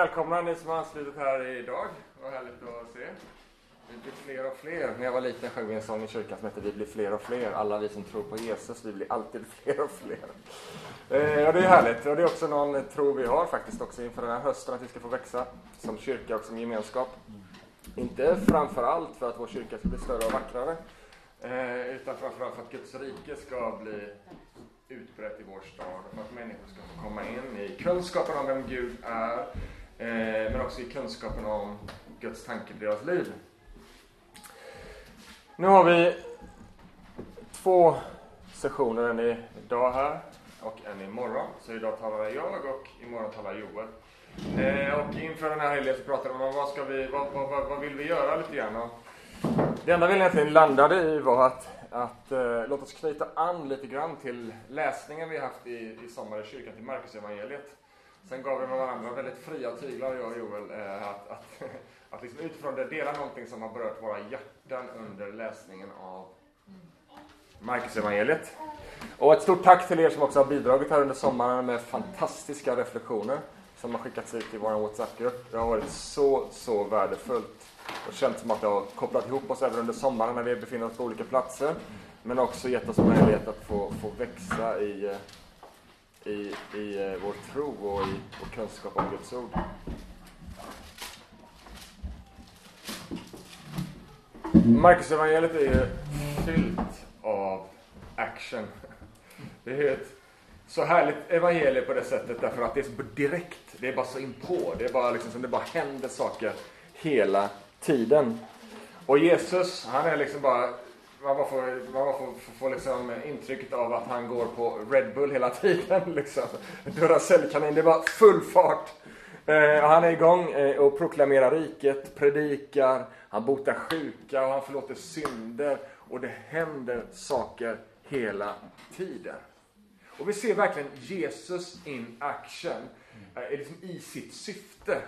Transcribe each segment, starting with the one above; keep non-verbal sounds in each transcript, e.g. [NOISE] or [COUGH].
välkomna ni som har anslutit här idag. Vad härligt att se. Vi blir fler och fler. När jag var liten sjöng vi en sång i kyrkan som hette Vi blir fler och fler. Alla vi som tror på Jesus, vi blir alltid [LAUGHS] fler och fler. Eh, ja, det är härligt. Och det är också någon tro vi har faktiskt också inför den här hösten att vi ska få växa som kyrka och som gemenskap. Inte framför allt för att vår kyrka ska bli större och vackrare. Eh, utan framförallt för att Guds rike ska bli utbrett i vår stad. För att människor ska få komma in i kunskapen om vem Gud är. Eh, men också i kunskapen om Guds tanke för deras liv. Nu har vi två sessioner, en idag här och en imorgon. Så idag talar jag och imorgon talar Joel. Eh, och inför den här helgen så pratade vi om vad, ska vi, vad, vad, vad vill vi göra lite grann. Och det enda vi egentligen landade i var att, att eh, låt oss knyta an lite grann till läsningen vi haft i, i sommar i kyrkan till Markusevangeliet. Sen gav vi varandra väldigt fria tyglar, jag och Joel, eh, att, att, [LAUGHS] att liksom utifrån det dela någonting som har berört våra hjärtan under läsningen av Marcus evangeliet. Och ett stort tack till er som också har bidragit här under sommaren med fantastiska reflektioner som har skickats ut i vår WhatsApp-grupp. Det har varit så, så värdefullt och känt som att det har kopplat ihop oss även under sommaren när vi befinner oss på olika platser. Men också gett oss möjlighet att få, få växa i, eh, i, i eh, vår tro och i vår kunskap om Guds ord. Marcus evangeliet är ju fyllt av action. Det är ett så härligt evangelium på det sättet därför att det är så direkt. Det är bara så inpå. Det är bara liksom som det bara händer saker hela tiden. Och Jesus, han är liksom bara man bara får, man bara får, får, får liksom intrycket av att han går på Red Bull hela tiden. [LAUGHS] Liksom. Duracellkanin, det var full fart. Eh, han är igång eh, och proklamerar riket, predikar, han botar sjuka och han förlåter synder. Och det händer saker hela tiden. Och vi ser verkligen Jesus in action eh, liksom i sitt syfte.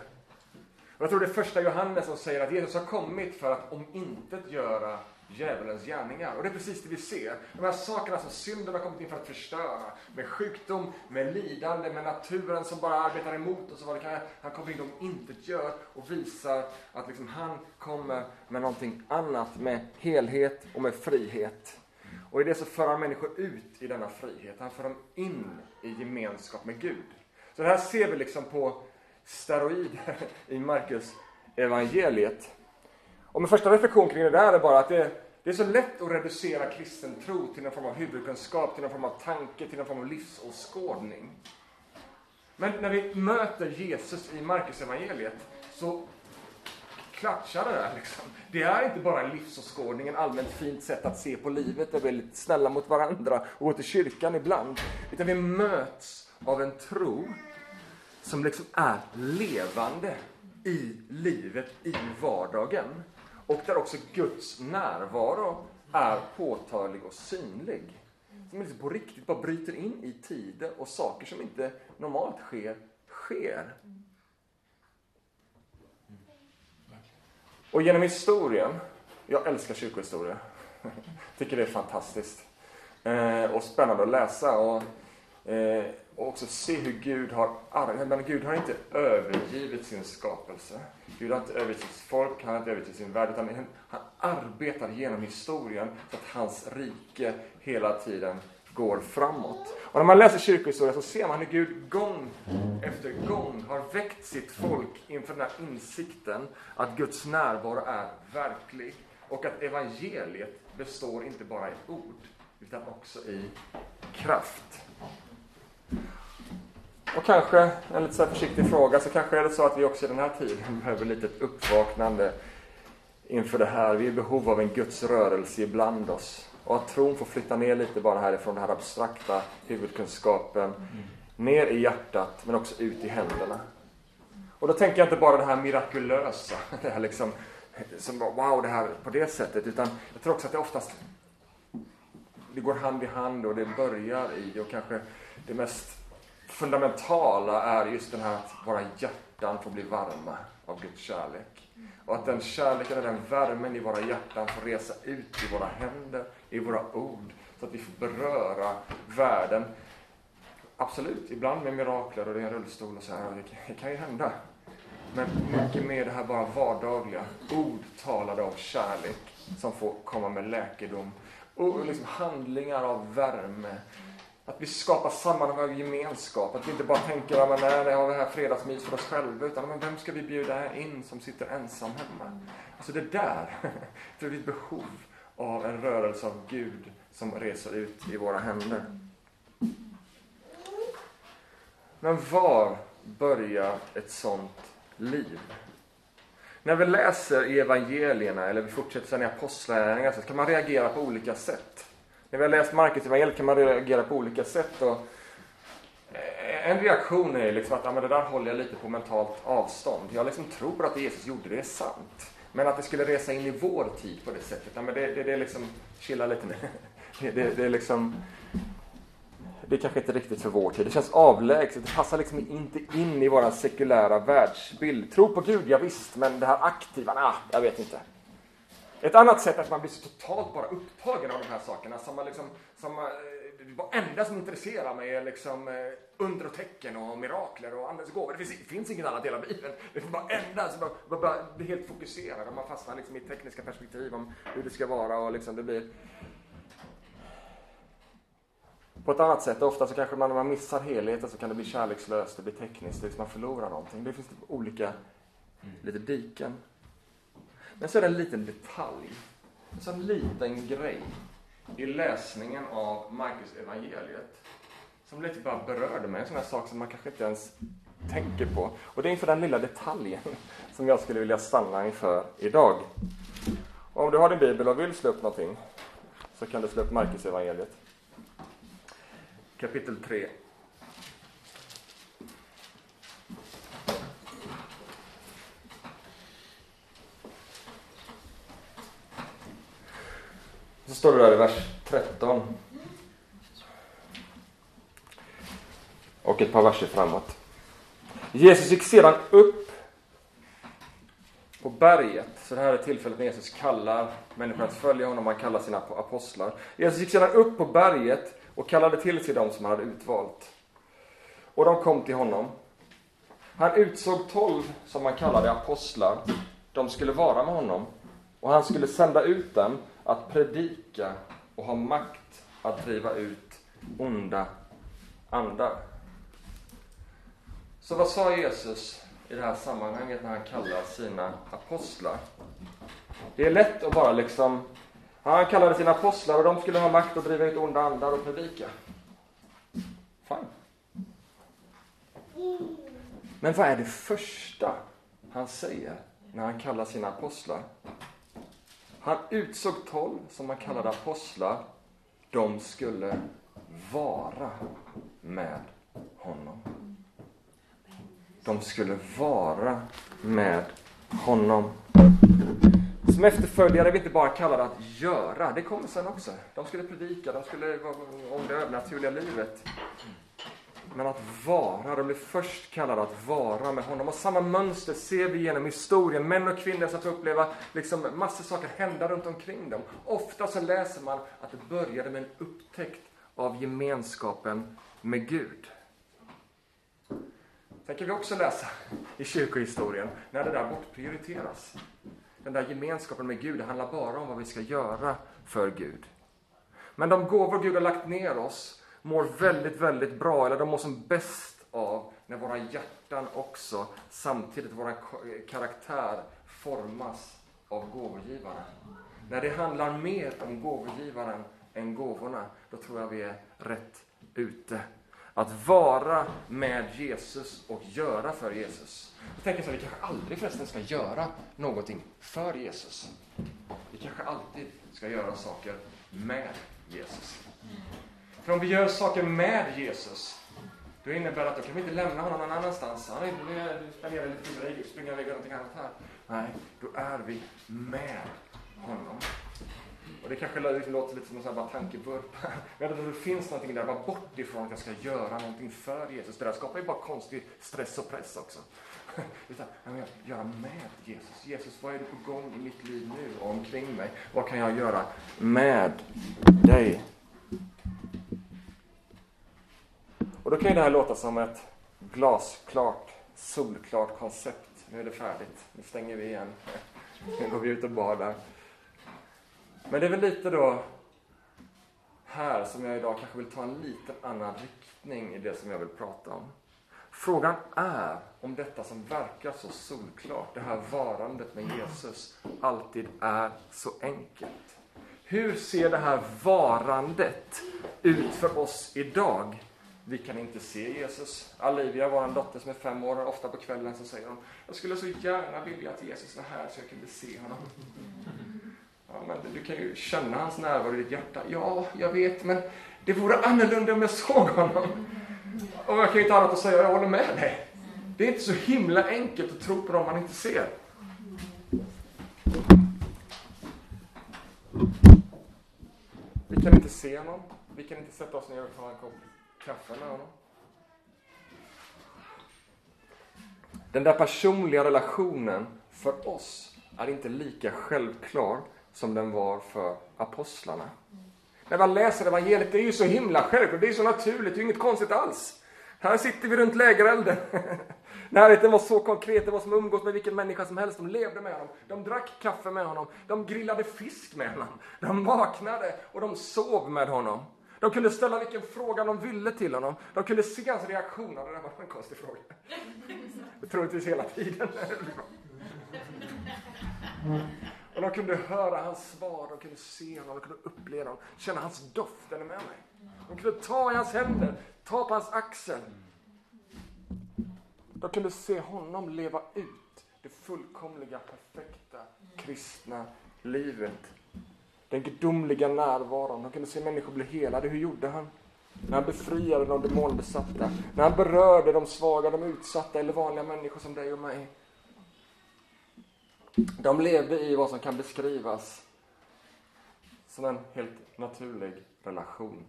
Och jag tror det är första Johannes som säger att Jesus har kommit för att om intet göra djävulens gärningar. Och det är precis det vi ser. De här sakerna som synden har kommit in för att förstöra. Med sjukdom, med lidande, med naturen som bara arbetar emot oss. Och vad det kan, han kommer in och intet gör och visar att liksom han kommer med någonting annat. Med helhet och med frihet. Och i det så för han människor ut i denna frihet. Han för dem in i gemenskap med Gud. Så det här ser vi liksom på steroider i Markus evangeliet. Och min första reflektion kring det där är bara att det, det är så lätt att reducera kristen tro till någon form av huvudkunskap, till någon form av tanke, till någon form av livsåskådning. Men när vi möter Jesus i Marcus evangeliet så klatschar det där. Liksom. Det är inte bara en livsåskådning, en allmänt fint sätt att se på livet, där vi är lite snälla mot varandra och går till kyrkan ibland. Utan vi möts av en tro som liksom är levande i livet, i vardagen. Och där också Guds närvaro är påtaglig och synlig. Som liksom på riktigt bara bryter in i tiden och saker som inte normalt sker, sker. Och genom historien, jag älskar kyrkohistoria, [LAUGHS] tycker det är fantastiskt. Eh, och spännande att läsa. Och, eh, och också se hur Gud har men Gud har inte övergivit sin skapelse. Gud har inte övergivit sitt folk, han har inte övergivit sin värld, utan han arbetar genom historien så att hans rike hela tiden går framåt. Och när man läser kyrkohistoria så ser man hur Gud gång efter gång har väckt sitt folk inför den här insikten att Guds närvaro är verklig och att evangeliet består inte bara i ord utan också i kraft. Och kanske, en lite så försiktig fråga, så kanske är det så att vi också i den här tiden [LAUGHS] behöver lite uppvaknande inför det här. Vi är i behov av en Guds rörelse ibland oss. Och att tron får flytta ner lite bara härifrån den här abstrakta huvudkunskapen ner i hjärtat men också ut i händerna. Och då tänker jag inte bara det här mirakulösa, [LAUGHS] det här liksom, som wow, det här på det sättet, utan jag tror också att det oftast det går hand i hand och det börjar i och kanske det mest fundamentala är just den här att våra hjärtan får bli varma av Guds kärlek. Och att den kärleken och den värmen i våra hjärtan får resa ut i våra händer, i våra ord, så att vi får beröra världen. Absolut, ibland med mirakler och det är en rullstol och så här, det kan ju hända. Men mycket mer det här bara vardagliga. Ord talade av kärlek som får komma med läkedom. Och liksom handlingar av värme. Att vi skapar sammanhang och gemenskap. Att vi inte bara tänker att nej, nu har vi här fredagsmys för oss själva. Utan men vem ska vi bjuda in som sitter ensam hemma? Alltså det där, [LAUGHS] det är ett behov av en rörelse av Gud som reser ut i våra händer. Men var börjar ett sånt liv? När vi läser i evangelierna, eller vi fortsätter sen i apostlagärningarna, så kan man reagera på olika sätt. När vi har läst Markus evangeliet kan man reagera på olika sätt. Och eh, en reaktion är liksom att ja, men det där håller jag lite på mentalt avstånd. Jag liksom tror på att det Jesus gjorde, det är sant. Men att det skulle resa in i vår tid på det sättet, ja, men det, det, det är liksom, chilla lite nu. [LAUGHS] Det, det, det är liksom, det är kanske inte riktigt för vår tid. Det känns avlägset. Det passar liksom inte in i vår sekulära världsbild. Tro på Gud, ja, visst, men det här aktiva, nah, jag vet inte. Ett annat sätt är att man blir så totalt bara upptagen av de här sakerna som man liksom, som, man, eh, det enda som intresserar mig är liksom eh, under och tecken och mirakler och andens gåvor. Det finns, finns inget annat i hela Bibeln. Det är bara enda som man, bara blir helt fokuserad och man fastnar liksom i tekniska perspektiv om hur det ska vara och liksom det blir på ett annat sätt, ofta så kanske man, när man missar helheten så kan det bli kärlekslöst, det blir tekniskt, liksom man förlorar någonting. Det finns typ olika, lite diken. Men så är det en liten detalj, en sån liten grej i läsningen av Marcus evangeliet som lite bara berörde mig, en sån här sak som man kanske inte ens tänker på. Och det är inför den lilla detaljen [LAUGHS] som jag skulle vilja stanna inför idag. Och om du har din bibel och vill slå upp någonting så kan du slå upp Marcus evangeliet kapitel 3. Så står det där i vers 13. Och ett par verser framåt. Jesus gick sedan upp på berget. Så det här är tillfället när Jesus kallar människor att följa honom. Han kallar sina apostlar. Jesus gick sedan upp på berget och kallade till sig dem som han hade utvalt. Och de kom till honom. Han utsåg tolv, som han kallade apostlar. De skulle vara med honom och han skulle sända ut dem att predika och ha makt att driva ut onda andar. Så vad sa Jesus i det här sammanhanget när han kallar sina apostlar? Det är lätt att bara liksom han kallade sina apostlar och de skulle ha makt att driva ut onda andar och predika. Fine. Men vad är det första han säger när han kallar sina apostlar? Han utsåg tolv som han kallade apostlar. De skulle vara med honom. De skulle vara med honom. Som efterföljare är vi inte bara kallade att göra, det kommer sen också. De skulle predika, de skulle vara om det övernaturliga livet. Men att vara, de blir först kallade att vara med honom. Och samma mönster ser vi genom historien. Män och kvinnor som får uppleva liksom massor saker hända runt omkring dem. Ofta så läser man att det började med en upptäckt av gemenskapen med Gud. Sen kan vi också läsa i kyrkohistorien när det där bortprioriteras. Den där gemenskapen med Gud, det handlar bara om vad vi ska göra för Gud. Men de gåvor Gud har lagt ner oss mår väldigt, väldigt bra, eller de mår som bäst av när våra hjärtan också, samtidigt vår karaktär, formas av gåvogivaren. När det handlar mer om gåvogivaren än gåvorna, då tror jag vi är rätt ute. Att vara med Jesus och göra för Jesus. Jag tänker så här, vi kanske aldrig förresten ska göra någonting för Jesus. Vi kanske alltid ska göra saker med Jesus. För om vi gör saker med Jesus, då innebär det att då kan vi inte lämna honom någon annanstans. Han är inte spenderar lite tid med springa iväg och någonting annat här. Nej, då är vi med honom. Och det kanske liksom låter lite som en sån här tankevurpa. [LAUGHS] Men det finns någonting där, bara bort ifrån att jag ska göra någonting för Jesus. Det där skapar ju bara konstig stress och press också. [LAUGHS] Utan jag göra med Jesus. Jesus, vad är det på gång i mitt liv nu och omkring mig? Vad kan jag göra med dig? Och då kan ju det här låta som ett glasklart, solklart koncept. nu är det färdigt. Nu stänger vi igen. [LAUGHS] Nu går vi ut och badar. Men det är väl lite då här som jag idag kanske vill ta en liten annan riktning i det som jag vill prata om. Frågan är om detta som verkar så solklart, det här varandet med Jesus, alltid är så enkelt. Hur ser det här varandet ut för oss idag? Vi kan inte se Jesus. Olivia, vår dotter som är fem år, ofta på kvällen så säger hon Jag skulle så gärna vilja att Jesus var här så jag kunde se honom. Ja, men du kan ju känna hans närvaro i ditt hjärta. Ja, jag vet, men det vore annorlunda om jag såg honom. Och jag kan ju inte annat att säga, jag håller med dig. Det är inte så himla enkelt att tro på dem man inte ser. Vi kan inte se honom. Vi kan inte sätta oss ner och ta en kopp kaffe med honom. Den där personliga relationen för oss är inte lika självklar som den var för apostlarna. När man läser evangeliet, det är ju så himla självklart, det är så naturligt, det är inget konstigt alls. Här sitter vi runt lägerelden. [LAUGHS] Närheten var så konkret, det var som att umgås med vilken människa som helst. De levde med honom, de drack kaffe med honom, de grillade fisk med honom, de vaknade och de sov med honom. De kunde ställa vilken fråga de ville till honom. De kunde se hans reaktion. Det där var en konstig fråga. [LAUGHS] Troligtvis hela tiden. Och de kunde höra hans svar, de kunde se honom, de kunde uppleva honom, känna hans doft. Är med mig? De kunde ta i hans händer, ta på hans axel. De kunde se honom leva ut det fullkomliga, perfekta, kristna livet. Den gudomliga närvaron. De kunde se människor bli helade. Hur gjorde han? När han befriade de demonbesatta. När han berörde de svaga, de utsatta eller vanliga människor som dig och mig. De levde i vad som kan beskrivas som en helt naturlig relation.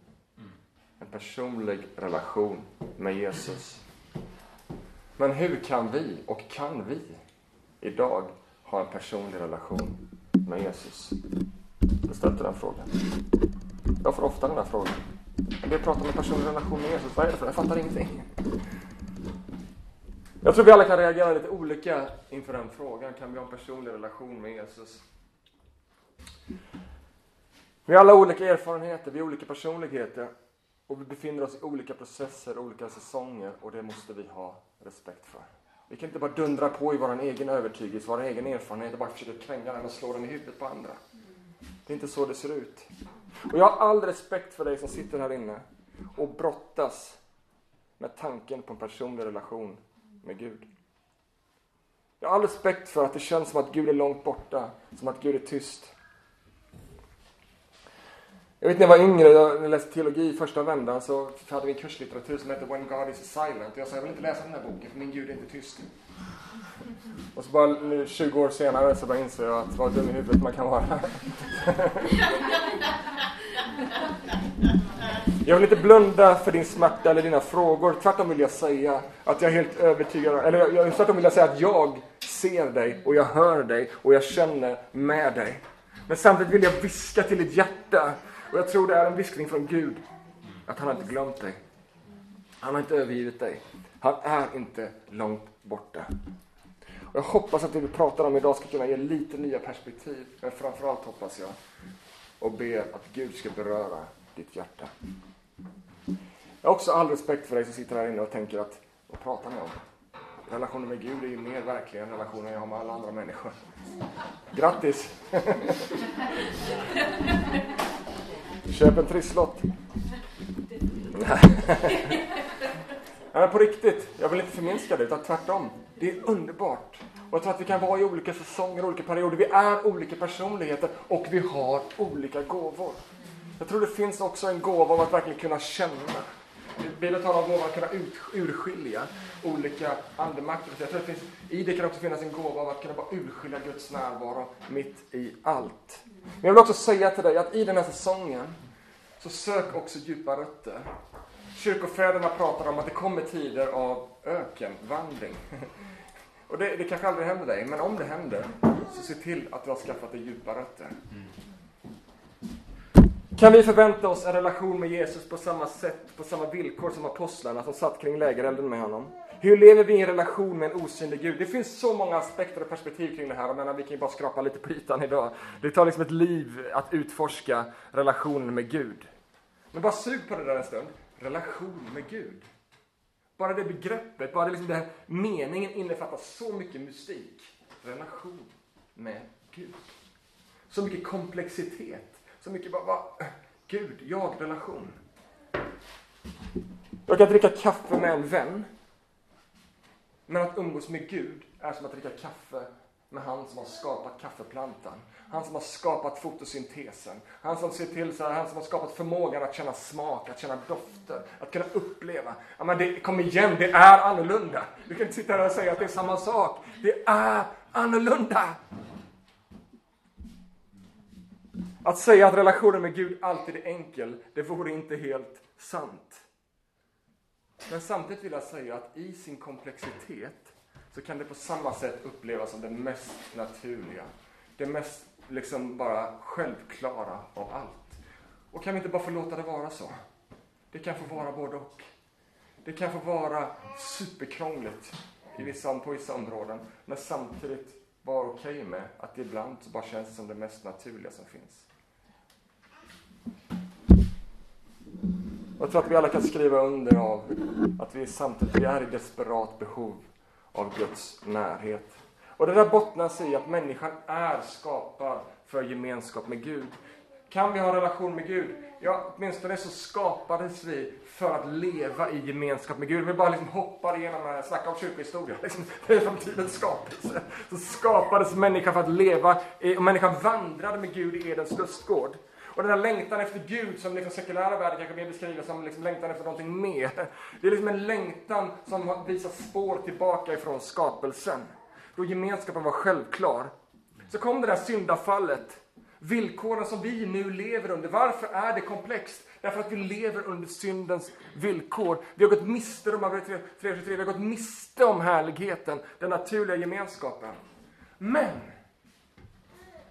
En personlig relation med Jesus. Men hur kan vi och kan vi idag ha en personlig relation med Jesus? Jag ställt den frågan. Jag får ofta den här frågan. Vi prata om en personlig relation med Jesus. Vad är det för Jag fattar ingenting. Jag tror vi alla kan reagera lite olika inför den frågan. Kan vi ha en personlig relation med Jesus? Vi har alla olika erfarenheter, vi har olika personligheter och vi befinner oss i olika processer, olika säsonger och det måste vi ha respekt för. Vi kan inte bara dundra på i vår egen övertygelse, vår egen erfarenhet och bara försöka kränga den och slå den i huvudet på andra. Det är inte så det ser ut. Och jag har all respekt för dig som sitter här inne och brottas med tanken på en personlig relation med Gud. Jag har all respekt för att det känns som att Gud är långt borta, som att Gud är tyst. Jag vet när jag var yngre, jag läste teologi första vändan, så hade vi en kurslitteratur som hette When God is silent. och Jag sa, jag vill inte läsa den här boken, för min Gud är inte tyst. [LAUGHS] Och så bara 20 år senare så bara inser jag att vad dum i huvudet man kan vara. [LAUGHS] Jag vill inte blunda för din smärta eller dina frågor. Tvärtom vill jag säga att jag är helt övertygad eller jag, tvärtom vill jag säga att jag ser dig och jag hör dig och jag känner med dig. Men samtidigt vill jag viska till ditt hjärta och jag tror det är en viskning från Gud att han har inte glömt dig. Han har inte övergivit dig. Han är inte långt borta. Och jag hoppas att det vi pratar om idag ska kunna ge lite nya perspektiv. Men framförallt hoppas jag och ber att Gud ska beröra ditt hjärta. Jag har också all respekt för dig som sitter här inne och tänker att, vad pratar ni om? Relationen med Gud är ju mer verklig än relationen jag har med alla andra människor. Grattis! [LAUGHS] Köp en trisslott. [LAUGHS] Nej, på riktigt, jag vill inte förminska det, utan tvärtom. Det är underbart. Och jag tror att vi kan vara i olika säsonger, olika perioder. Vi är olika personligheter och vi har olika gåvor. Jag tror det finns också en gåva av att verkligen kunna känna. Bibeln talar om gåvan att kunna urskilja olika andemakter. Jag tror att det finns, I det kan också finnas en gåva av att kunna bara urskilja Guds närvaro mitt i allt. Men jag vill också säga till dig att i den här säsongen så sök också djupa rötter. Kyrkofäderna pratar om att det kommer tider av ökenvandring. [LAUGHS] Och det, det kanske aldrig händer dig, men om det händer, så se till att du har skaffat dig djupa rötter. Kan vi förvänta oss en relation med Jesus på samma sätt, på samma villkor som apostlarna som satt kring lägerelden med honom? Hur lever vi i en relation med en osynlig Gud? Det finns så många aspekter och perspektiv kring det här. Jag menar, vi kan ju bara skrapa lite på ytan idag. Det tar liksom ett liv att utforska relationen med Gud. Men bara sug på det där en stund. Relation med Gud. Bara det begreppet, bara det liksom den här meningen innefattar så mycket mystik. Relation med Gud. Så mycket komplexitet. Så mycket bara, bara Gud, jag, relation. Jag kan dricka kaffe med en vän. Men att umgås med Gud är som att dricka kaffe med han som har skapat kaffeplantan. Han som har skapat fotosyntesen. Han som ser till så här, han som har skapat förmågan att känna smak, att känna dofter, att kunna uppleva. Ja, men det, kom igen, det är annorlunda. Du kan inte sitta här och säga att det är samma sak. Det är annorlunda. Att säga att relationen med Gud alltid är enkel, det vore inte helt sant. Men samtidigt vill jag säga att i sin komplexitet så kan det på samma sätt upplevas som det mest naturliga. Det mest liksom bara självklara av allt. Och kan vi inte bara få låta det vara så? Det kan få vara både och. Det kan få vara superkrångligt i vissa, på vissa områden, men samtidigt vara okej okay med att det ibland så bara känns som det mest naturliga som finns. Jag tror att vi alla kan skriva under av att vi samtidigt vi är i desperat behov av Guds närhet. Och det där bottnas i att människan är skapad för gemenskap med Gud. Kan vi ha en relation med Gud? Ja, åtminstone så skapades vi för att leva i gemenskap med Gud. Vi bara liksom hoppar igenom, här, snacka om kyrkohistoria, liksom, det är från tidens skapelse. Så skapades människan för att leva, och människan vandrade med Gud i Edens lustgård. Och den här längtan efter Gud som liksom sekulära världen kanske mer beskriver som liksom längtan efter någonting mer. Det är liksom en längtan som visar spår tillbaka ifrån skapelsen. Då gemenskapen var självklar. Så kom det där syndafallet. Villkoren som vi nu lever under. Varför är det komplext? Därför att vi lever under syndens villkor. Vi har gått miste om, vi har gått miste om härligheten, den naturliga gemenskapen. Men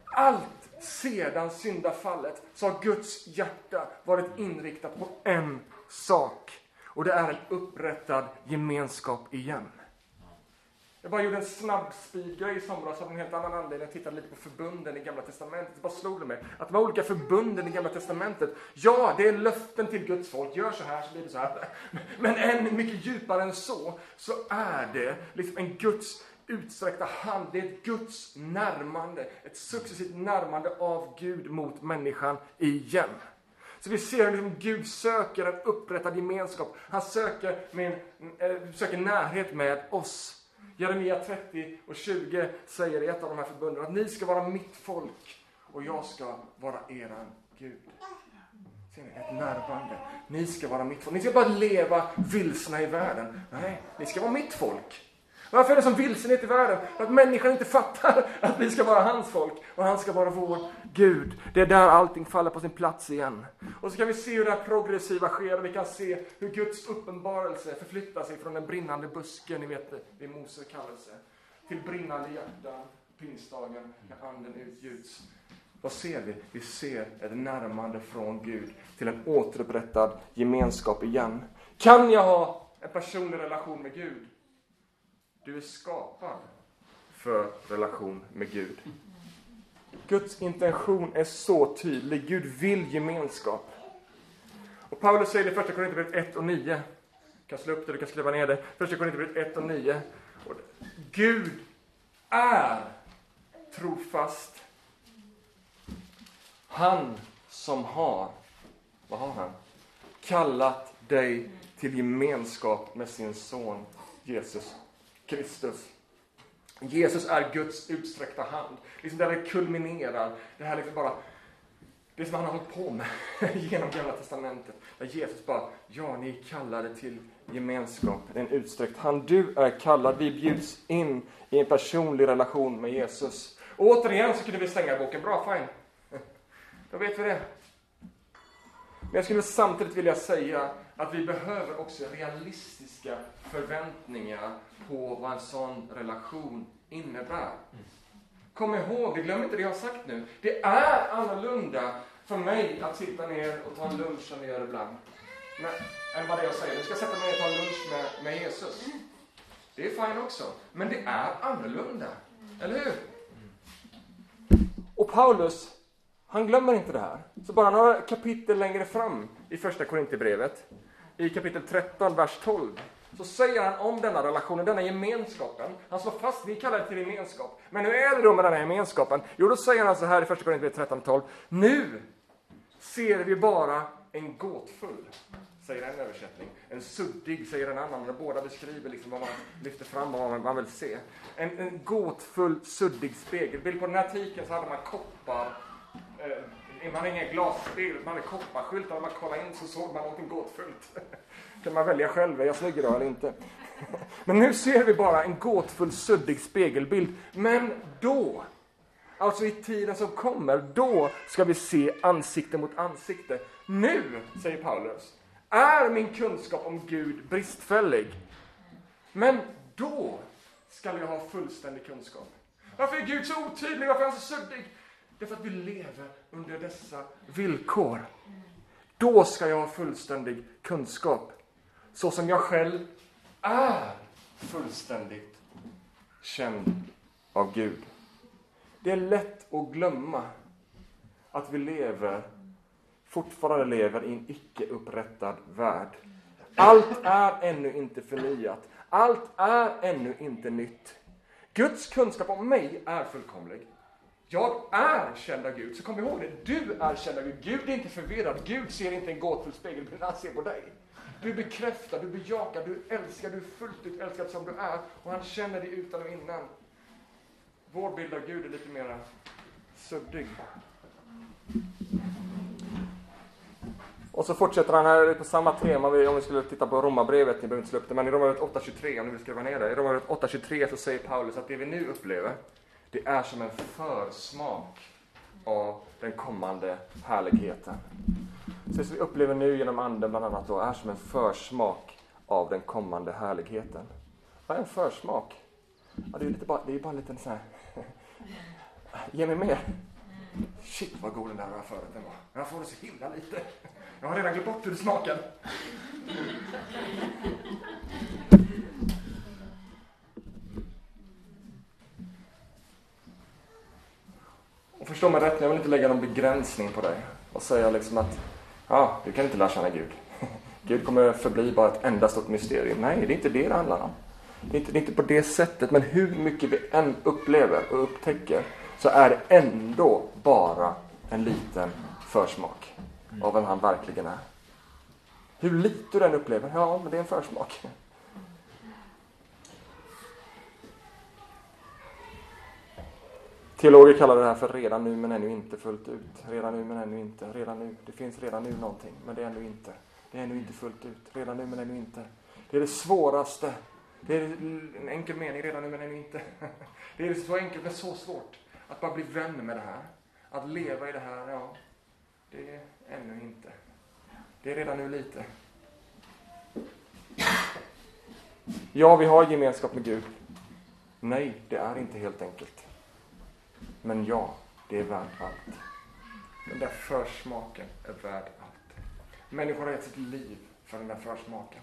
allt sedan syndafallet så har Guds hjärta varit inriktat på en sak. Och det är en upprättad gemenskap igen. Jag bara gjorde en snabb speedgrej i somras av en helt annan anledning. Jag tittade lite på förbunden i Gamla Testamentet. Det bara slog det mig att de här olika förbunden i Gamla Testamentet, ja, det är löften till Guds folk. Gör så här så blir det så här. Men än mycket djupare än så, så är det liksom en Guds utsträckta hand. Det är ett Guds närmande, ett successivt närmande av Gud mot människan igen. Så vi ser hur liksom Gud söker en upprättad gemenskap. Han söker, med, äh, söker närhet med oss. Jeremia 30 och 20 säger i ett av de här förbunden att ni ska vara mitt folk och jag ska vara eran Gud. Ser ni? Ett närvande. Ni ska vara mitt folk. Ni ska bara leva vilsna i världen. Nej, ni ska vara mitt folk. Varför är det som vilsenhet i världen? För att människan inte fattar att vi ska vara hans folk och han ska vara vår Gud. Det är där allting faller på sin plats igen. Och så kan vi se hur det här progressiva sker och vi kan se hur Guds uppenbarelse förflyttar sig från den brinnande busken, ni vet det är Mose kallelse, till brinnande hjärtan, pingstdagen, när anden utgjuts. Vad ser vi? Vi ser ett närmande från Gud till en återupprättad gemenskap igen. Kan jag ha en personlig relation med Gud? Du är skapad för relation med Gud. Guds intention är så tydlig. Gud vill gemenskap. Och Paulus säger det i första Korinthierbrevet 1 och 9. Du kan slå upp det, du kan skriva ner det. Första Korinthierbrevet 1 och 9. Och Gud är trofast. Han som har, vad har han? Kallat dig till gemenskap med sin son Jesus Kristus. Jesus är Guds utsträckta hand. Liksom där det kulminerar. Det här liksom bara, det som han har hållit på med [LAUGHS] genom Gamla Testamentet. Där Jesus bara, ja ni är kallade till gemenskap. En utsträckt hand. Du är kallad. Vi bjuds in i en personlig relation med Jesus. Och återigen så kunde vi stänga boken. Bra, fine. [LAUGHS] Då vet vi det. Men jag skulle samtidigt vilja säga att vi behöver också realistiska förväntningar på vad en sån relation innebär. Kom ihåg, glöm inte det jag har sagt nu. Det är annorlunda för mig att sitta ner och ta en lunch som vi gör ibland. Men, än vad det jag säger. Nu ska jag sätta mig ner och ta en lunch med, med Jesus. Det är fine också. Men det är annorlunda. Eller hur? Och Paulus, han glömmer inte det här. Så bara några kapitel längre fram i första Korinthierbrevet, i kapitel 13, vers 12, så säger han om denna relationen, denna gemenskapen. Han slår fast, vi kallar det till gemenskap. Men hur är det då med den här gemenskapen? Jo, då säger han så här i första Korinthierbrevet 13, 12. Nu ser vi bara en gåtfull, säger en översättning. En suddig, säger en annan. Men båda beskriver liksom vad man lyfter fram och vad man vill se. En, en gåtfull, suddig spegelbild. På den här tiken, så hade man koppar eh, man hade inga glasbild, man hade kopparskyltar. När man kollade in så såg man någonting gåtfullt. [LAUGHS] kan man välja själv, är jag snygg idag eller inte? [LAUGHS] Men nu ser vi bara en gåtfull, suddig spegelbild. Men då, alltså i tiden som kommer, då ska vi se ansikte mot ansikte. Nu, säger Paulus, är min kunskap om Gud bristfällig. Men då ska jag ha fullständig kunskap. Varför är Gud så otydlig? Varför är han så suddig? Därför att vi lever under dessa villkor. Då ska jag ha fullständig kunskap. Så som jag själv är fullständigt känd av Gud. Det är lätt att glömma att vi lever, fortfarande lever i en icke upprättad värld. Allt är ännu inte förnyat. Allt är ännu inte nytt. Guds kunskap om mig är fullkomlig. Jag är känd av Gud. Så kom ihåg det, du är känd av Gud. Gud är inte förvirrad. Gud ser inte en gåtfull spegelbild när han ser på dig. Du bekräftar, du bejakar, du älskar, du är fullt ut älskad som du är. Och han känner dig utan och innan. Vår bild av Gud är lite mer suddig. Och så fortsätter han här på samma tema, om vi skulle titta på Romarbrevet, ni behöver inte slå upp det, men i Romarbrevet 8.23, om ni vill skriva ner det. I Romarbrevet 8.23 så säger Paulus att det vi nu upplever, det är som en försmak av den kommande härligheten. Så det som vi upplever nu genom Anden bland annat då, är som en försmak av den kommande härligheten. Vad är en försmak? Ja, det är ju bara, det är bara en liten så här... [LAUGHS] Ge mig mer. Shit vad god den där förrätten var. Jag får det så himla lite. Jag har redan glömt bort hur det smakar. Förstå mig rätt, jag vill inte lägga någon begränsning på dig och säga liksom att ja, du kan inte lära känna Gud. [LAUGHS] Gud kommer förbli bara ett enda stort mysterium. Nej, det är inte det det handlar om. Det är, inte, det är inte på det sättet, men hur mycket vi än upplever och upptäcker så är det ändå bara en liten försmak av vem han verkligen är. Hur lite du den upplever, ja, men det är en försmak. Teologer kallar det här för redan nu men ännu inte fullt ut. Redan nu men ännu inte. Redan nu. Det finns redan nu någonting, men det är ännu inte. Det är ännu inte fullt ut. Redan nu men ännu inte. Det är det svåraste. Det är en enkel mening, redan nu men ännu inte. [LAUGHS] Det är så enkelt men så svårt. Att bara bli vän med det här. Att leva i det här, ja. Det är ännu inte. Det är redan nu lite. Ja, vi har gemenskap med Gud. Nej, det är inte helt enkelt. Men ja, det är värt allt. Den där försmaken är värd allt. Människor har gett sitt liv för den där försmaken.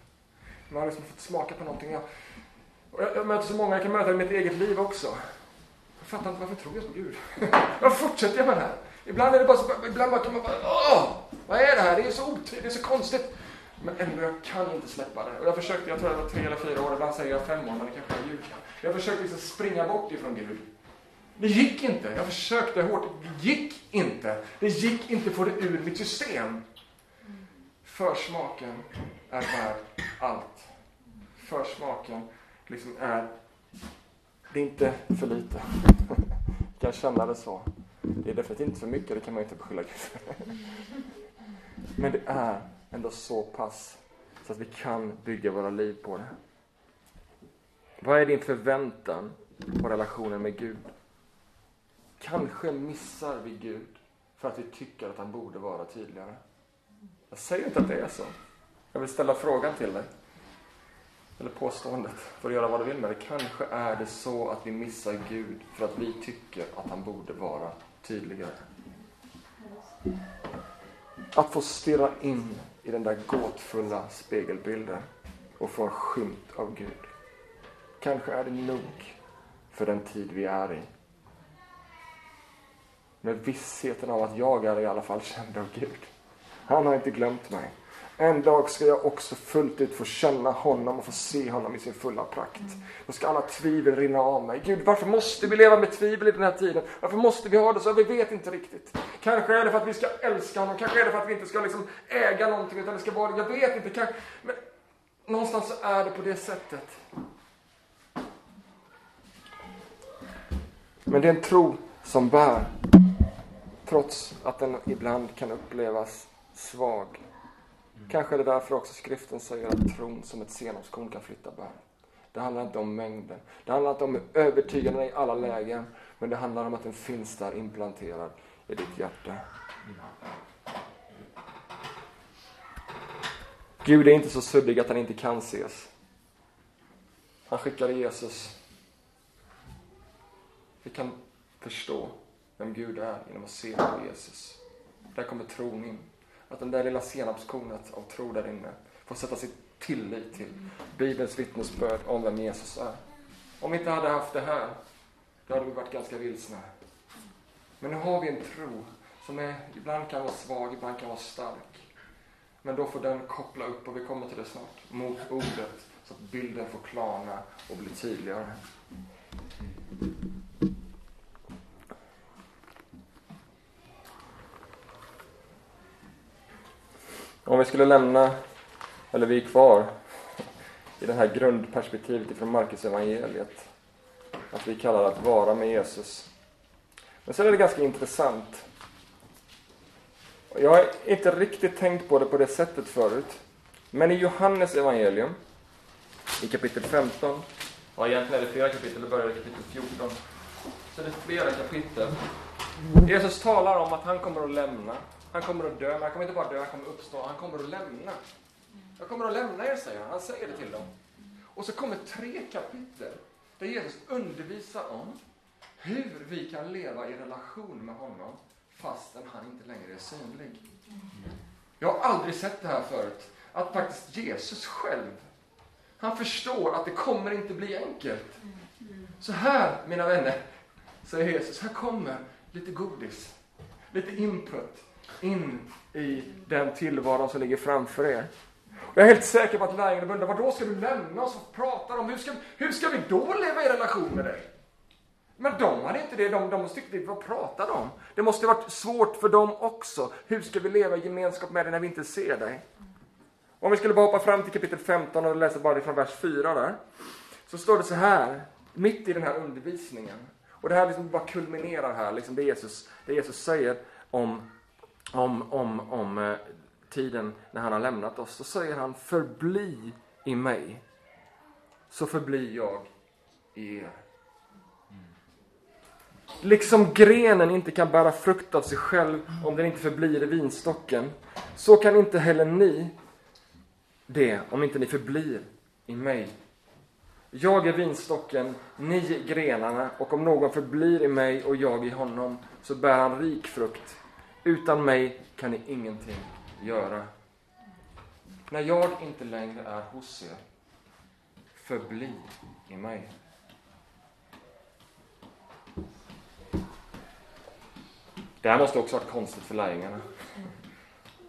Man har liksom fått smaka på någonting. Jag, jag, jag möter så många, jag kan möta i mitt eget liv också. Jag fattar inte varför tror jag på Gud? [LAUGHS] Varför fortsätter jag med det här? Ibland är det bara så, ibland bara kan man bara, åh, vad är det här? Det är så otydligt, det är så konstigt. Men ändå, jag kan inte släppa det. Och jag försökte, jag tror det var tre eller fyra år, ibland säger jag fem år, men det kanske är ljug. Jag försökte liksom springa bort ifrån Gud. Det gick inte. Jag försökte hårt. Det gick inte. Det gick inte att få det ur mitt system. Försmaken är värd allt. Försmaken liksom är... Det är inte för lite. Jag kan känna det så. Det är definitivt inte för mycket, det kan man inte beskylla Gud för. Men det är ändå så pass så att vi kan bygga våra liv på det. Vad är din förväntan på relationen med Gud? Kanske missar vi Gud för att vi tycker att han borde vara tydligare. Jag säger inte att det är så. Jag vill ställa frågan till dig. Eller påståendet. Får du göra vad du vill med det. Kanske är det så att vi missar Gud för att vi tycker att han borde vara tydligare. Att få stirra in i den där gåtfulla spegelbilden och få en skymt av Gud. Kanske är det nog för den tid vi är i. Med vissheten av att jag är i alla fall känd av Gud. Han har inte glömt mig. En dag ska jag också fullt ut få känna honom och få se honom i sin fulla prakt. Då ska alla tvivel rinna av mig. Gud, varför måste vi leva med tvivel i den här tiden? Varför måste vi ha det så? Vi vet inte riktigt. Kanske är det för att vi ska älska honom, kanske är det för att vi inte ska liksom äga någonting, utan det ska vara, jag vet inte. Kanske, men någonstans så är det på det sättet. Men det är en tro som bär, trots att den ibland kan upplevas svag. Kanske är det därför också skriften säger att tron som ett senapskorn kan flytta berg. Det handlar inte om mängden. Det handlar inte om övertygande i alla lägen. Men det handlar om att den finns där implanterad i ditt hjärta. Gud är inte så suddig att han inte kan ses. Han skickade Jesus. Vi kan förstå vem Gud är genom att se på Jesus. Där kommer tron in. Att den där lilla senapskornet av tro där inne får sätta sin tillit till Bibelns vittnesbörd om vem Jesus är. Om vi inte hade haft det här, då hade vi varit ganska vilsna. Men nu har vi en tro som är, ibland kan vara svag, ibland kan vara stark. Men då får den koppla upp, och vi kommer till det snart, mot ordet så att bilden får klarna och bli tydligare. Om vi skulle lämna, eller vi är kvar, i det här grundperspektivet ifrån Marcus evangeliet Att vi kallar att vara med Jesus. Men så är det ganska intressant. Jag har inte riktigt tänkt på det på det sättet förut. Men i Johannes evangelium, i kapitel 15, ja egentligen är det flera kapitel, det börjar i kapitel 14. Så det är flera kapitel. Jesus talar om att han kommer att lämna han kommer att dö, men han kommer inte bara dö, han kommer att uppstå, han kommer att lämna. Jag kommer att lämna er, säger han. Han säger det till dem. Och så kommer tre kapitel där Jesus undervisar om hur vi kan leva i relation med honom fastän han inte längre är synlig. Jag har aldrig sett det här förut. Att faktiskt Jesus själv, han förstår att det kommer inte bli enkelt. Så här, mina vänner, säger Jesus, här kommer lite godis, lite input in i den tillvaron som ligger framför er. jag är helt säker på att lärjungarna undrar, då ska du lämna oss och prata om? Hur ska, hur ska vi då leva i relation med dig? Men de hade inte det, de, de tyckte, vad pratar de om? Det måste varit svårt för dem också. Hur ska vi leva i gemenskap med dig när vi inte ser dig? Om vi skulle bara hoppa fram till kapitel 15 och läsa bara från vers 4 där. Så står det så här, mitt i den här undervisningen. Och det här liksom bara kulminerar här, liksom det Jesus, det Jesus säger om om, om, om eh, tiden när han har lämnat oss, så säger han förbli i mig, så förblir jag i er. Liksom grenen inte kan bära frukt av sig själv om den inte förblir i vinstocken, så kan inte heller ni det om inte ni förblir i mig. Jag är vinstocken, ni grenarna, och om någon förblir i mig och jag i honom, så bär han rik frukt. Utan mig kan ni ingenting göra. När jag inte längre är hos er, förbli i mig. Det här måste också ha varit konstigt för lärjungarna.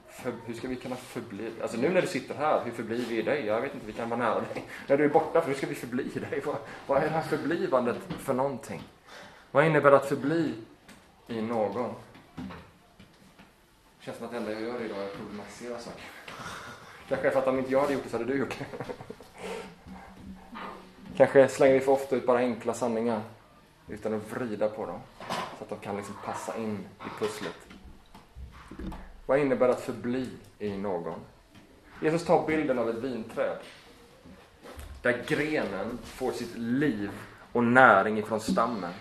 För, hur ska vi kunna förbli? Alltså nu när du sitter här, hur förblir vi i dig? Jag vet inte, vi kan vara nära dig. När du är borta, för hur ska vi förbli i dig? Vad, vad är det här förblivandet för någonting? Vad innebär det att förbli i någon? Det känns som att det enda jag gör idag är att problematisera saker. Kanske för att om inte jag hade gjort det så hade du gjort det. Kanske slänger vi för ofta ut bara enkla sanningar utan att vrida på dem så att de kan liksom passa in i pusslet. Vad innebär att förbli i någon? Jesus tar bilden av ett vinträd där grenen får sitt liv och näring ifrån stammen.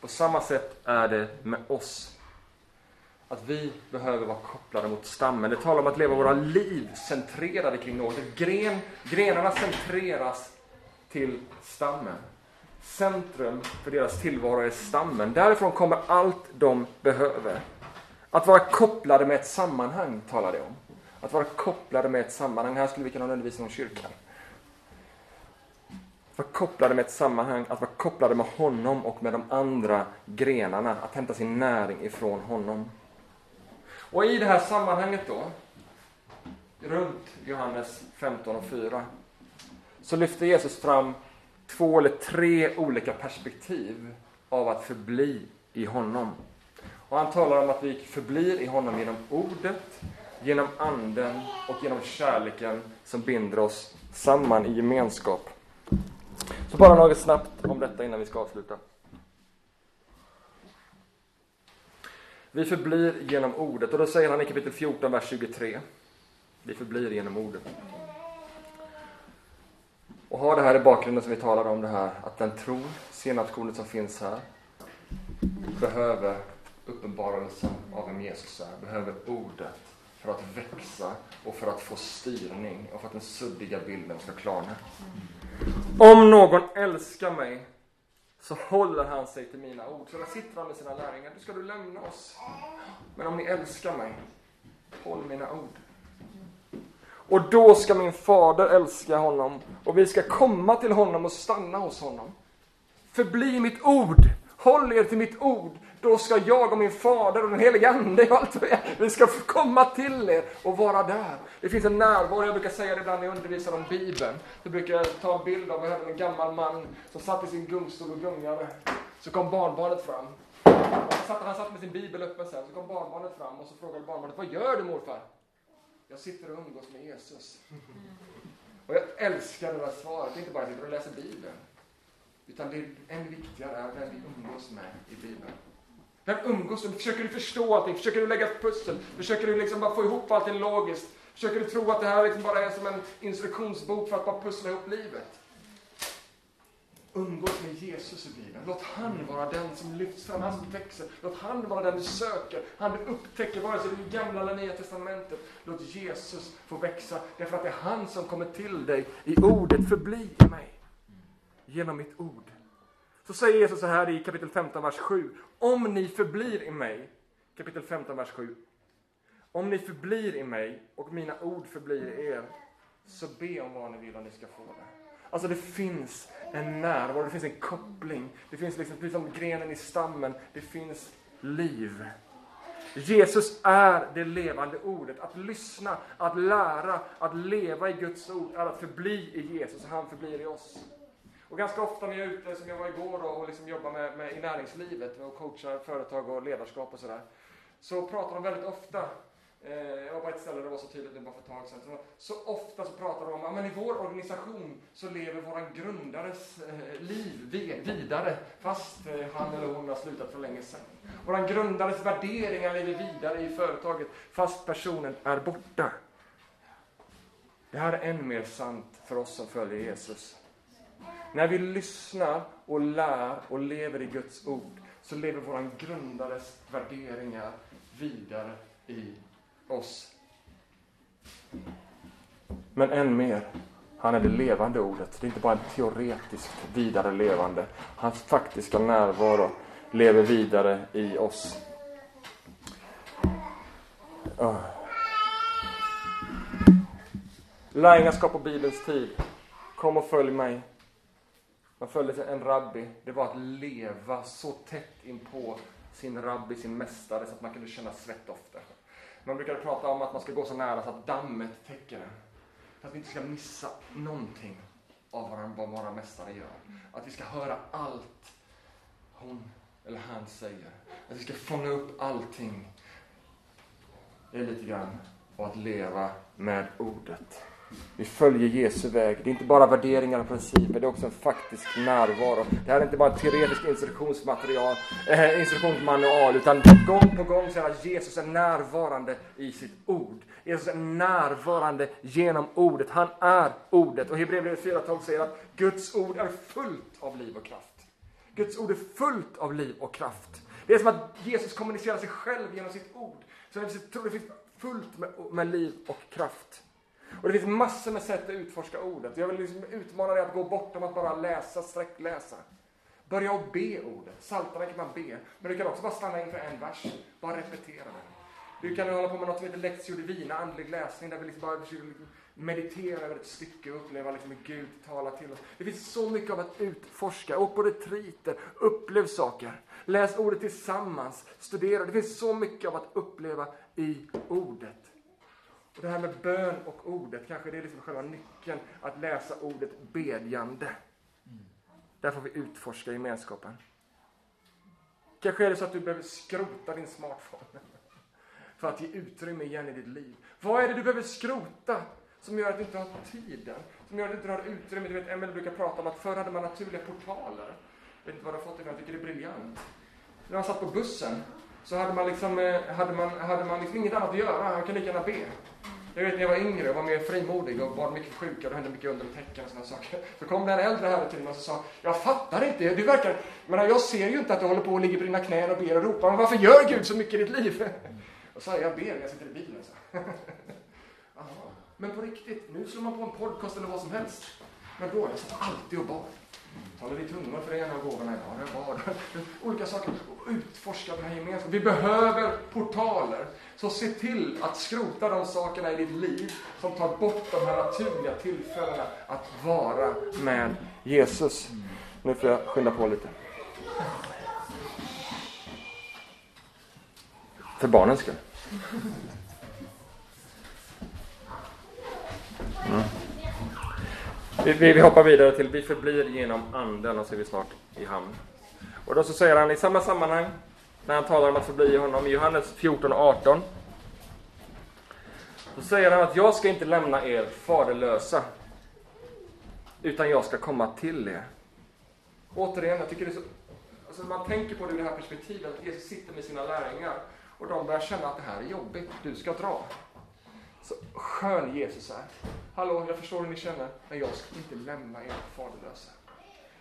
På samma sätt är det med oss att vi behöver vara kopplade mot stammen. Det talar om att leva våra liv centrerade kring något. Gren, grenarna centreras till stammen. Centrum för deras tillvaro är stammen. Därifrån kommer allt de behöver. Att vara kopplade med ett sammanhang talar det om. Att vara kopplade med ett sammanhang. Här skulle vi kunna ha en undervisning om kyrkan. Att vara kopplade med ett sammanhang, att vara kopplade med honom och med de andra grenarna. Att hämta sin näring ifrån honom. Och i det här sammanhanget då, runt Johannes 15 och 4, så lyfter Jesus fram två eller tre olika perspektiv av att förbli i honom. Och han talar om att vi förblir i honom genom ordet, genom anden och genom kärleken som binder oss samman i gemenskap. Så bara något snabbt om detta innan vi ska avsluta. Vi förblir genom ordet och då säger han i kapitel 14, vers 23. Vi förblir genom ordet. Och ha det här i bakgrunden som vi talar om det här, att den tro, senapskornet som finns här, behöver uppenbarelsen av vem Jesus är, behöver ordet för att växa och för att få styrning och för att den suddiga bilden ska klarna. Om någon älskar mig så håller han sig till mina ord. Så där sitter han med sina lärjungar. Nu ska du lämna oss. Men om ni älskar mig, håll mina ord. Och då ska min fader älska honom och vi ska komma till honom och stanna hos honom. Förbli mitt ord. Håll er till mitt ord. Då ska jag och min fader och den helige Ande och allt vi ska komma till er och vara där. Det finns en närvaro, jag brukar säga det ibland när jag undervisar om Bibeln. Så brukar jag ta en bild av en gammal man som satt i sin gungstol och gungade. Så kom barnbarnet fram. Och satt, han satt med sin bibel öppen sen, så kom barnbarnet fram och så frågade barnbarnet, vad gör du morfar? Jag sitter och umgås med Jesus. Och jag älskar det där svaret, inte bara att jag och läser Bibeln. Utan det är än viktigare är vem vi umgås med i Bibeln. Vem umgås du med? Försöker du förstå allting? Försöker du lägga ett pussel? Försöker du liksom bara få ihop allting logiskt? Försöker du tro att det här liksom bara är som en instruktionsbok för att bara pussla ihop livet? Umgås med Jesus i Bibeln. Låt han vara den som lyfts fram, han som växer. Låt han vara den du söker, han du upptäcker, vare sig det är gamla eller nya testamentet. Låt Jesus få växa, därför att det är han som kommer till dig i ordet. Förbli i mig, genom mitt ord. Så säger Jesus så här i kapitel 15, vers 7. Om ni förblir i mig, kapitel 15, vers 7. Om ni förblir i mig och mina ord förblir i er, så be om vad ni vill och ni ska få det. Alltså det finns en närvaro, det finns en koppling. Det finns liksom, precis som grenen i stammen, det finns liv. Jesus är det levande ordet. Att lyssna, att lära, att leva i Guds ord är att förbli i Jesus och han förblir i oss. Och ganska ofta när jag är ute, som jag var igår, och liksom jobbar med, med, i näringslivet och coachar företag och ledarskap och sådär, så pratar de väldigt ofta Eh, jag var på ett ställe där det var så tydligt nu bara för ett tag sedan. Så, så ofta så pratar de om att i vår organisation så lever våran grundares eh, liv vidare fast eh, han eller hon har slutat för länge sedan. Våran grundares värderingar lever vidare i företaget fast personen är borta. Det här är än mer sant för oss som följer Jesus. När vi lyssnar och lär och lever i Guds ord så lever våran grundares värderingar vidare i oss. Men än mer, han är det levande ordet. Det är inte bara ett teoretiskt vidare levande. Hans faktiska närvaro lever vidare i oss. Oh. Lärjungaskap på Bibelns tid. Kom och följ mig. Man följde en rabbi. Det var att leva så tätt in på sin rabbi, sin mästare, så att man kunde känna svettdoften. Man brukade prata om att man ska gå så nära så att dammet täcker en. För att vi inte ska missa någonting av vad våra mästare gör. Att vi ska höra allt hon eller han säger. Att vi ska fånga upp allting. Det är lite grann Och att leva med ordet. Vi följer Jesu väg. Det är inte bara värderingar och principer, det är också en faktisk närvaro. Det här är inte bara en teoretisk instruktionsmaterial, eh, instruktionsmanual, utan gång på gång så är att Jesus är närvarande i sitt ord. Jesus är närvarande genom ordet. Han är ordet. Och Hebreerbrevet 4.12 säger att Guds ord är fullt av liv och kraft. Guds ord är fullt av liv och kraft. Det är som att Jesus kommunicerar sig själv genom sitt ord. Så jag tror det finns fullt med, med liv och kraft. Och det finns massor med sätt att utforska ordet. Jag vill liksom utmana dig att gå bortom att bara läsa, sträckläsa. Börja att be ordet. Saltaren kan man be. Men du kan också bara stanna inför en vers. Bara repetera den. Du kan hålla på med något som heter Lectio Divina, andlig läsning, där vi liksom bara försöker liksom meditera över ett stycke och uppleva liksom hur Gud talar till oss. Det finns så mycket av att utforska. Åk på retriter, upplev saker. Läs ordet tillsammans, studera. Det finns så mycket av att uppleva i ordet. Det här med bön och ordet, kanske det är liksom själva nyckeln, att läsa ordet bedjande. Där får vi utforska gemenskapen. Kanske är det så att du behöver skrota din smartphone [LAUGHS] för att ge utrymme igen i ditt liv. Vad är det du behöver skrota som gör att du inte har tiden? Som gör att du inte har utrymme? Du vet, Emelie brukar prata om att förr hade man naturliga portaler. Jag vet inte vad du har fått det jag tycker det är briljant. När man satt på bussen så hade man liksom, eh, hade man, hade man liksom inget annat att göra. Man kunde lika gärna be. Jag vet när jag var yngre och var mer frimodig och var mycket för sjuka, det hände mycket under tecken och sådana saker. Så kom det en äldre herre till mig och sa, jag fattar inte, du verkar, men jag ser ju inte att du håller på och ligger på dina knän och ber och ropar, men varför gör Gud så mycket i ditt liv? [LAUGHS] Och så sa jag, ber när jag sitter i bilen. Så. [LAUGHS] Men på riktigt, nu slår man på en podcast eller vad som helst. Men då, jag satt alltid och bad. Talar i tungor för en av gåvorna? Ja, det var [LAUGHS] Olika saker. Och utforska den här gemenskapen. Vi behöver portaler. Så se till att skrota de sakerna i ditt liv som tar bort de här naturliga tillfällena att vara med Jesus. Nu får jag skynda på lite. För barnens skull. Mm. Vi, vi, vi, hoppar vidare till vi förblir genom anden och så är vi snart i hamn. Och då så säger han i samma sammanhang när han talar om att förbli i honom i Johannes 14 och 18. Då säger han att jag ska inte lämna er faderlösa utan jag ska komma till er. Återigen, jag tycker det är så... Alltså man tänker på det ur det här perspektivet, att Jesus sitter med sina lärjungar och de börjar känna att det här är jobbigt, du ska dra. Så skön Jesus är. Hallå, jag förstår hur ni känner, men jag ska inte lämna er faderlösa.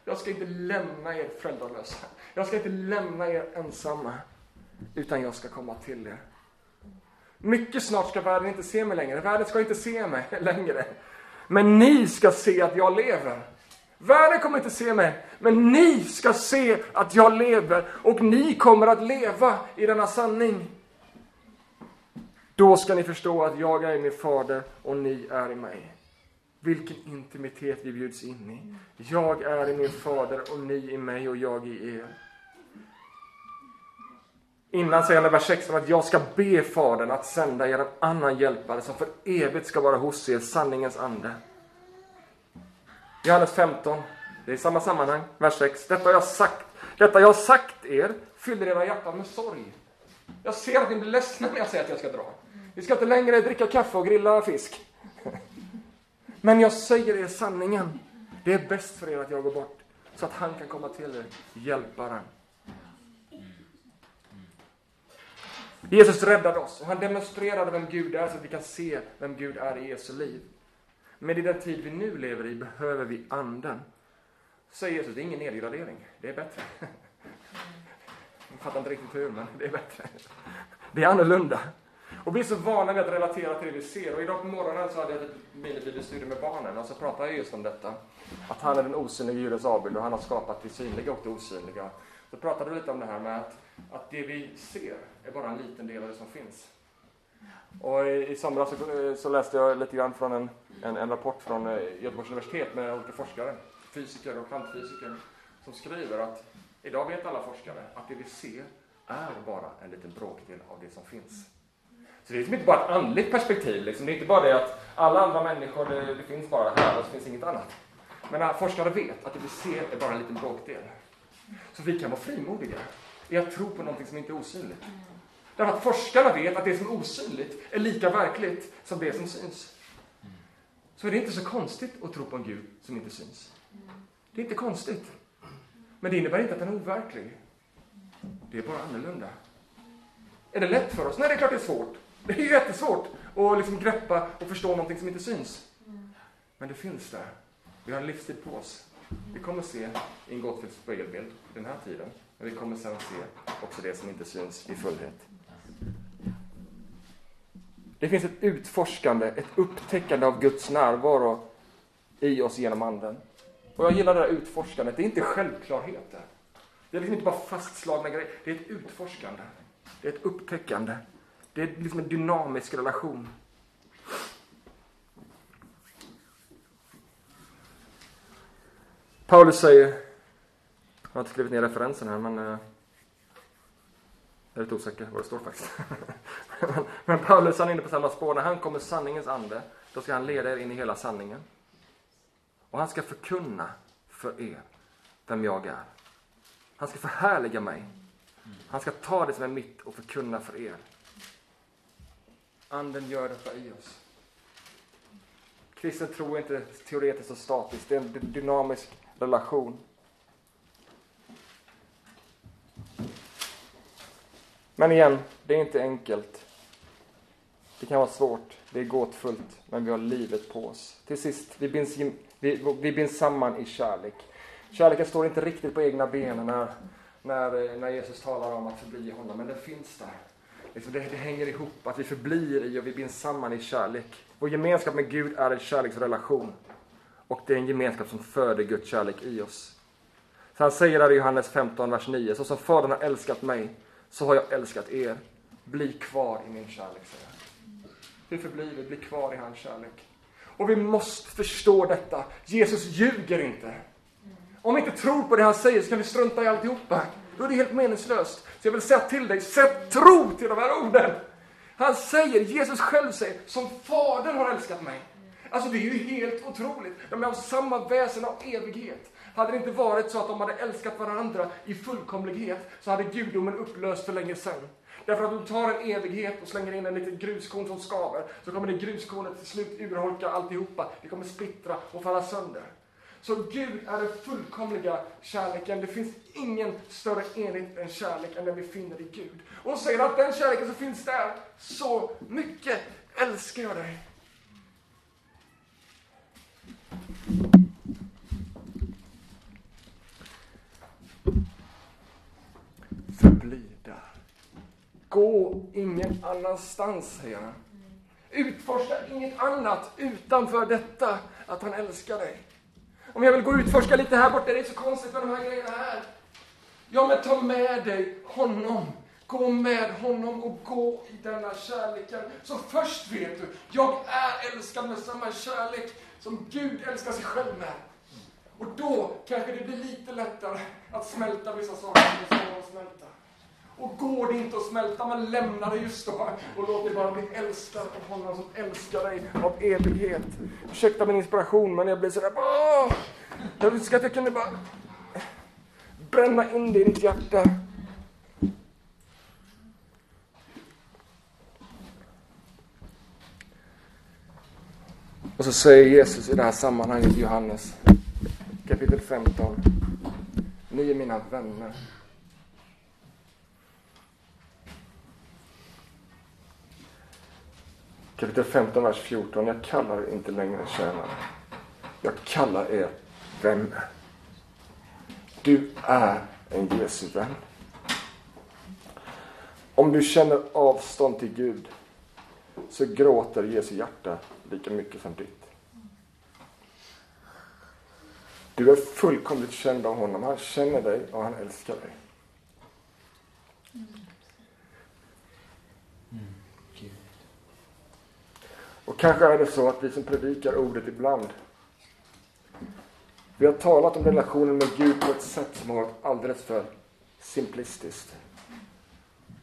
Jag ska inte lämna er föräldralösa. Jag ska inte lämna er ensamma, utan jag ska komma till er. Mycket snart ska världen inte se mig längre. Världen ska inte se mig [LAUGHS] längre. Men ni ska se att jag lever. Världen kommer inte se mig, men ni ska se att jag lever och ni kommer att leva i denna sanning. Då ska ni förstå att jag är i min fader och ni är i mig. Vilken intimitet vi bjuds in i. Jag är i min fader och ni i mig och jag i er. Innan säger han i vers 16 att jag ska be Fadern att sända er en annan hjälpare som för evigt ska vara hos er, sanningens ande. Johannes 15, det är i samma sammanhang, vers 6. Detta har jag sagt, detta jag har sagt er fyller era hjärtan med sorg. Jag ser att ni blir ledsna när jag säger att jag ska dra. Vi ska inte längre dricka kaffe och grilla fisk. Men jag säger er sanningen. Det är bäst för er att jag går bort, så att han kan komma till er, hjälparen. Jesus räddade oss och han demonstrerade vem Gud är så att vi kan se vem Gud är i Jesu liv. Men i den tid vi nu lever i behöver vi anden. Säger Jesus, det är ingen nedgradering, det är bättre. Jag fattar inte riktigt hur, men det är bättre. Det är annorlunda. Och vi är så vana vid att relatera till det vi ser. Och idag på morgonen så hade jag ett minibibelstudium med barnen och så pratade jag just om detta. Att han är den osynliga djurens avbild och han har skapat det synliga och det osynliga. Så pratade vi lite om det här med att, att det vi ser är bara en liten del av det som finns. Och i, i somras så, så, läste jag lite grann från en, en, en, rapport från eh, Göteborgs universitet med olika forskare, fysiker och kvantfysiker, som skriver att idag vet alla forskare att det vi ser är bara en liten bråkdel av det som finns. Så det är liksom inte bara ett andligt perspektiv. Liksom. Det är inte bara det att alla andra människor, det, det finns bara det här och så finns inget annat. Men forskare vet att det vi ser är bara en liten bråkdel. Så vi kan vara frimodiga i att tro på någonting som inte är osynligt. Därför att forskarna vet att det som är osynligt är lika verkligt som det som syns. Så är det inte så konstigt att tro på en Gud som inte syns. Det är inte konstigt. Men det innebär inte att den är overklig. Det är bara annorlunda. Är det lätt för oss? Nej, det är klart det är svårt. Det är jättesvårt att liksom greppa och förstå någonting som inte syns. Men det finns där. Vi har en livstid på oss. Vi kommer se i en gåtfull spegelbild den här tiden. Men vi kommer sen se också det som inte syns i fullhet. Det finns ett utforskande, ett upptäckande av Guds närvaro i oss genom Anden. Och jag gillar det här utforskandet. Det är inte självklarheter. Det är liksom inte bara fastslagna grejer. Det är ett utforskande. Det är ett upptäckande. Det är liksom en dynamisk relation. Paulus säger, jag har inte skrivit ner referensen här men eh, jag är lite osäker vad det står faktiskt. [LAUGHS] men, men Paulus han är inne på samma spår. När han kommer sanningens ande, då ska han leda er in i hela sanningen. Och han ska förkunna för er vem jag är. Han ska förhärliga mig. Han ska ta det som är mitt och förkunna för er. Anden gör detta i oss. Kristen tro är inte teoretiskt och statiskt, det är en dynamisk relation. Men igen, det är inte enkelt. Det kan vara svårt, det är gåtfullt, men vi har livet på oss. Till sist, vi binds, vi, vi binds samman i kärlek. Kärleken står inte riktigt på egna ben när, när, när Jesus talar om att förbli i honom, men den finns där. Liksom det, det, hänger ihop, att vi förblir i och vi binds samman i kärlek. Vår gemenskap med Gud är en kärleksrelation. Och det är en gemenskap som föder Guds kärlek i oss. Så han säger där i Johannes 15, vers 9, så som Fadern har älskat mig, så har jag älskat er. Bli kvar i min kärlek, säger han. Hur förblir vi? Bli kvar i hans kärlek. Och vi måste förstå detta. Jesus ljuger inte. Om vi inte tror på det han säger så kan vi strunta i alltihopa. Då är det helt meningslöst. Så jag vill säga till dig, sätt tro till de här orden. Han säger, Jesus själv säger, som Fadern har älskat mig. Alltså det är ju helt otroligt. De är av samma väsen av evighet. Hade det inte varit så att de hade älskat varandra i fullkomlighet så hade gudomen upplöst för länge sedan. Därför att du tar en evighet och slänger in en liten gruskorn som skaver så kommer det gruskornet till slut urholka alltihopa. Det kommer splittra och falla sönder. Så Gud är den fullkomliga kärleken. Det finns ingen större enhet än kärlek än den vi finner i Gud. Och hon säger att den kärleken som finns där, så mycket älskar jag dig. Förbli där. Gå ingen annanstans, säger han. Utforska inget annat utanför detta, att han älskar dig. Om jag vill gå och utforska lite här borta, det är så konstigt med de här grejerna här. Ja, men ta med dig honom. Gå med honom och gå i denna kärleken. Så först vet du, jag är älskad med samma kärlek som Gud älskar sig själv med. Och då kanske det blir lite lättare att smälta vissa saker som är att smälta. Och går det inte att smälta, men lämna det just då och låt dig bara bli älskad av honom som älskar dig av evighet. Ursäkta min inspiration, men jag blir sådär Åh! Jag önskar att jag kunde bara bränna in det i ditt hjärta. Och så säger Jesus i det här sammanhanget, Johannes kapitel 15. Ni är mina vänner. Kapitel 15, vers 14. Jag kallar er inte längre tjänare. Jag kallar er vänner. Du är en Jesu vän. Om du känner avstånd till Gud så gråter Jesu hjärta lika mycket som ditt. Du är fullkomligt känd av honom. Han känner dig och han älskar dig. Och kanske är det så att vi som predikar ordet ibland vi har talat om relationen med Gud på ett sätt som har varit alldeles för simplistiskt.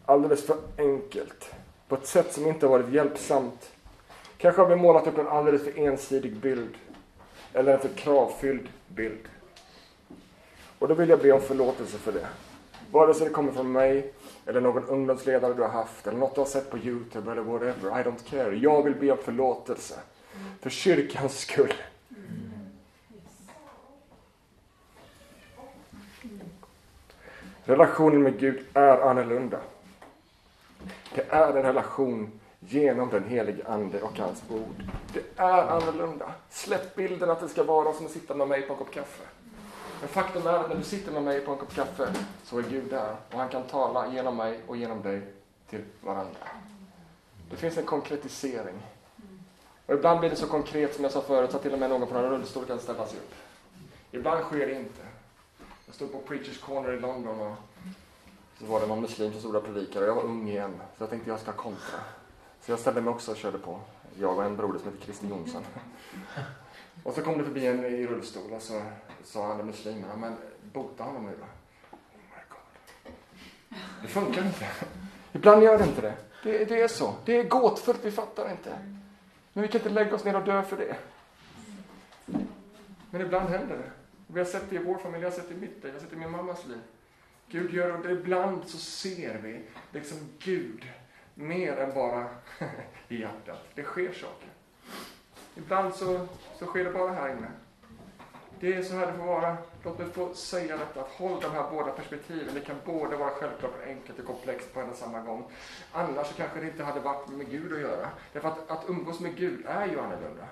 Alldeles för enkelt. På ett sätt som inte har varit hjälpsamt. Kanske har vi målat upp en alldeles för ensidig bild. Eller en för kravfylld bild. Och då vill jag be om förlåtelse för det. Vare sig det kommer från mig, eller någon ungdomsledare du har haft, eller något du har sett på Youtube, eller whatever. I don't care. Jag vill be om förlåtelse. För kyrkans skull. Relationen med Gud är annorlunda. Det är en relation genom den helige Ande och hans ord. Det är annorlunda. Släpp bilden att det ska vara som att sitta med mig på en kopp kaffe. Men faktum är att när du sitter med mig på en kopp kaffe så är Gud där och han kan tala genom mig och genom dig till varandra. Det finns en konkretisering. Och ibland blir det så konkret som jag sa förut så att till och med någon på en rullstol kan ställa sig upp. Ibland sker det inte. Jag stod på Preachers Corner i London och Så var det någon muslim som stod och predikade och jag var ung igen. Så jag tänkte jag ska kontra. Så jag ställde mig också och körde på. Jag och en broder som heter Christer Jonsson. Och så kom det förbi en i rullstol och så sa han, ja men bota honom nu då. Oh my God. Det funkar inte. Ibland gör det inte det. det. Det är så. Det är gåtfullt, vi fattar inte. Men vi kan inte lägga oss ner och dö för det. Men ibland händer det. Vi har sett det i vår familj, jag har sett det i mitt liv, jag har sett det i min mammas liv. Gud gör det. Ibland så ser vi liksom Gud mer än bara [LAUGHS] i hjärtat. Det sker saker. Ibland så, så sker det bara här inne. Det är så här det får vara. Låt mig få säga detta, att håll de här båda perspektiven. Det kan både vara självklart och enkelt och komplext på en och samma gång. Annars så kanske det inte hade varit med Gud att göra. Därför att, att umgås med Gud är ju annorlunda.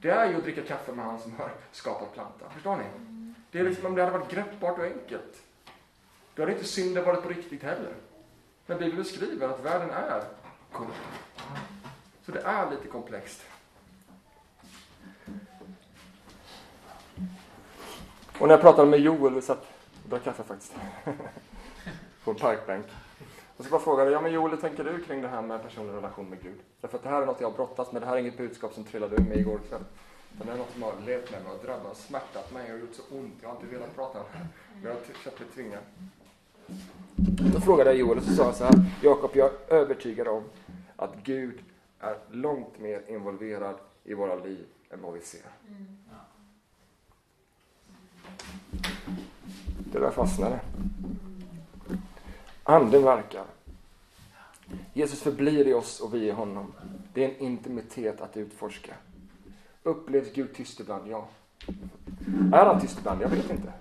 Det är ju att dricka kaffe med han som har skapat plantan. Förstår ni? Det är liksom om det hade varit greppbart och enkelt. Då hade inte synden varit på riktigt heller. Men Bibeln skriver att världen är korrupt. Så det är lite komplext. Och när jag pratade med Joel, vi satt och drack kaffe faktiskt, [LAUGHS] på en parkbänk. Och så bara frågade jag, ja men Joel, hur tänker du kring det här med personlig relation med Gud? Därför att det här är något jag har brottats med, det här är inget budskap som trillade ur mig igår kväll. Men det är något som har levt med mig och drabbat, smärtat mig och gjort så ont. Jag har inte velat prata om det. Men jag har känt mig tvingad. Då frågade jag Joel och så sa jag så här, Jakob, jag är övertygad om att Gud är långt mer involverad i våra liv än vad vi ser. Det där fastnade. Anden verkar. Jesus förblir i oss och vi i honom. Det är en intimitet att utforska. Upplevs Gud tyst ibland? Ja. Är han tyst ibland? Jag vet inte.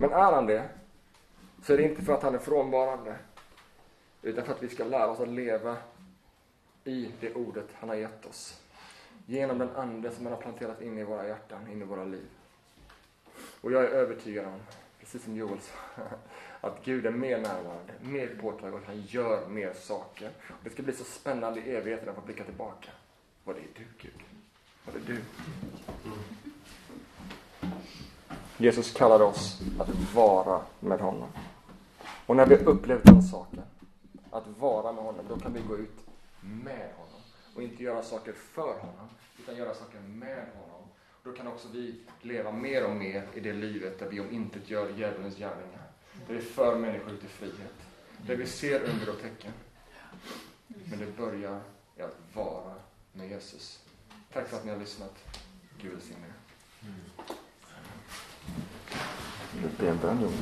Men är han det, så är det inte för att han är frånvarande, utan för att vi ska lära oss att leva i det ordet han har gett oss. Genom den ande som han har planterat in i våra hjärtan, in i våra liv. Och jag är övertygad om, precis som Joel sa, [LAUGHS] att Gud är mer närvarande, mer påtaglig och han gör mer saker. Och det ska bli så spännande i evigheten att få blicka tillbaka. Vad det är du, Gud. Vad det är du. Mm. Jesus kallade oss att vara med honom. Och när vi har upplevt den saken, att vara med honom, då kan vi gå ut med honom. Och inte göra saker för honom, utan göra saker med honom. Då kan också vi leva mer och mer i det livet där vi om inte gör djävulens gärningar. Där vi för människor ut i frihet. Där vi ser under och tecken. Men det börjar i att vara med Jesus. Tack för att ni har lyssnat. Gud välsigne er. Mm. Be en bön,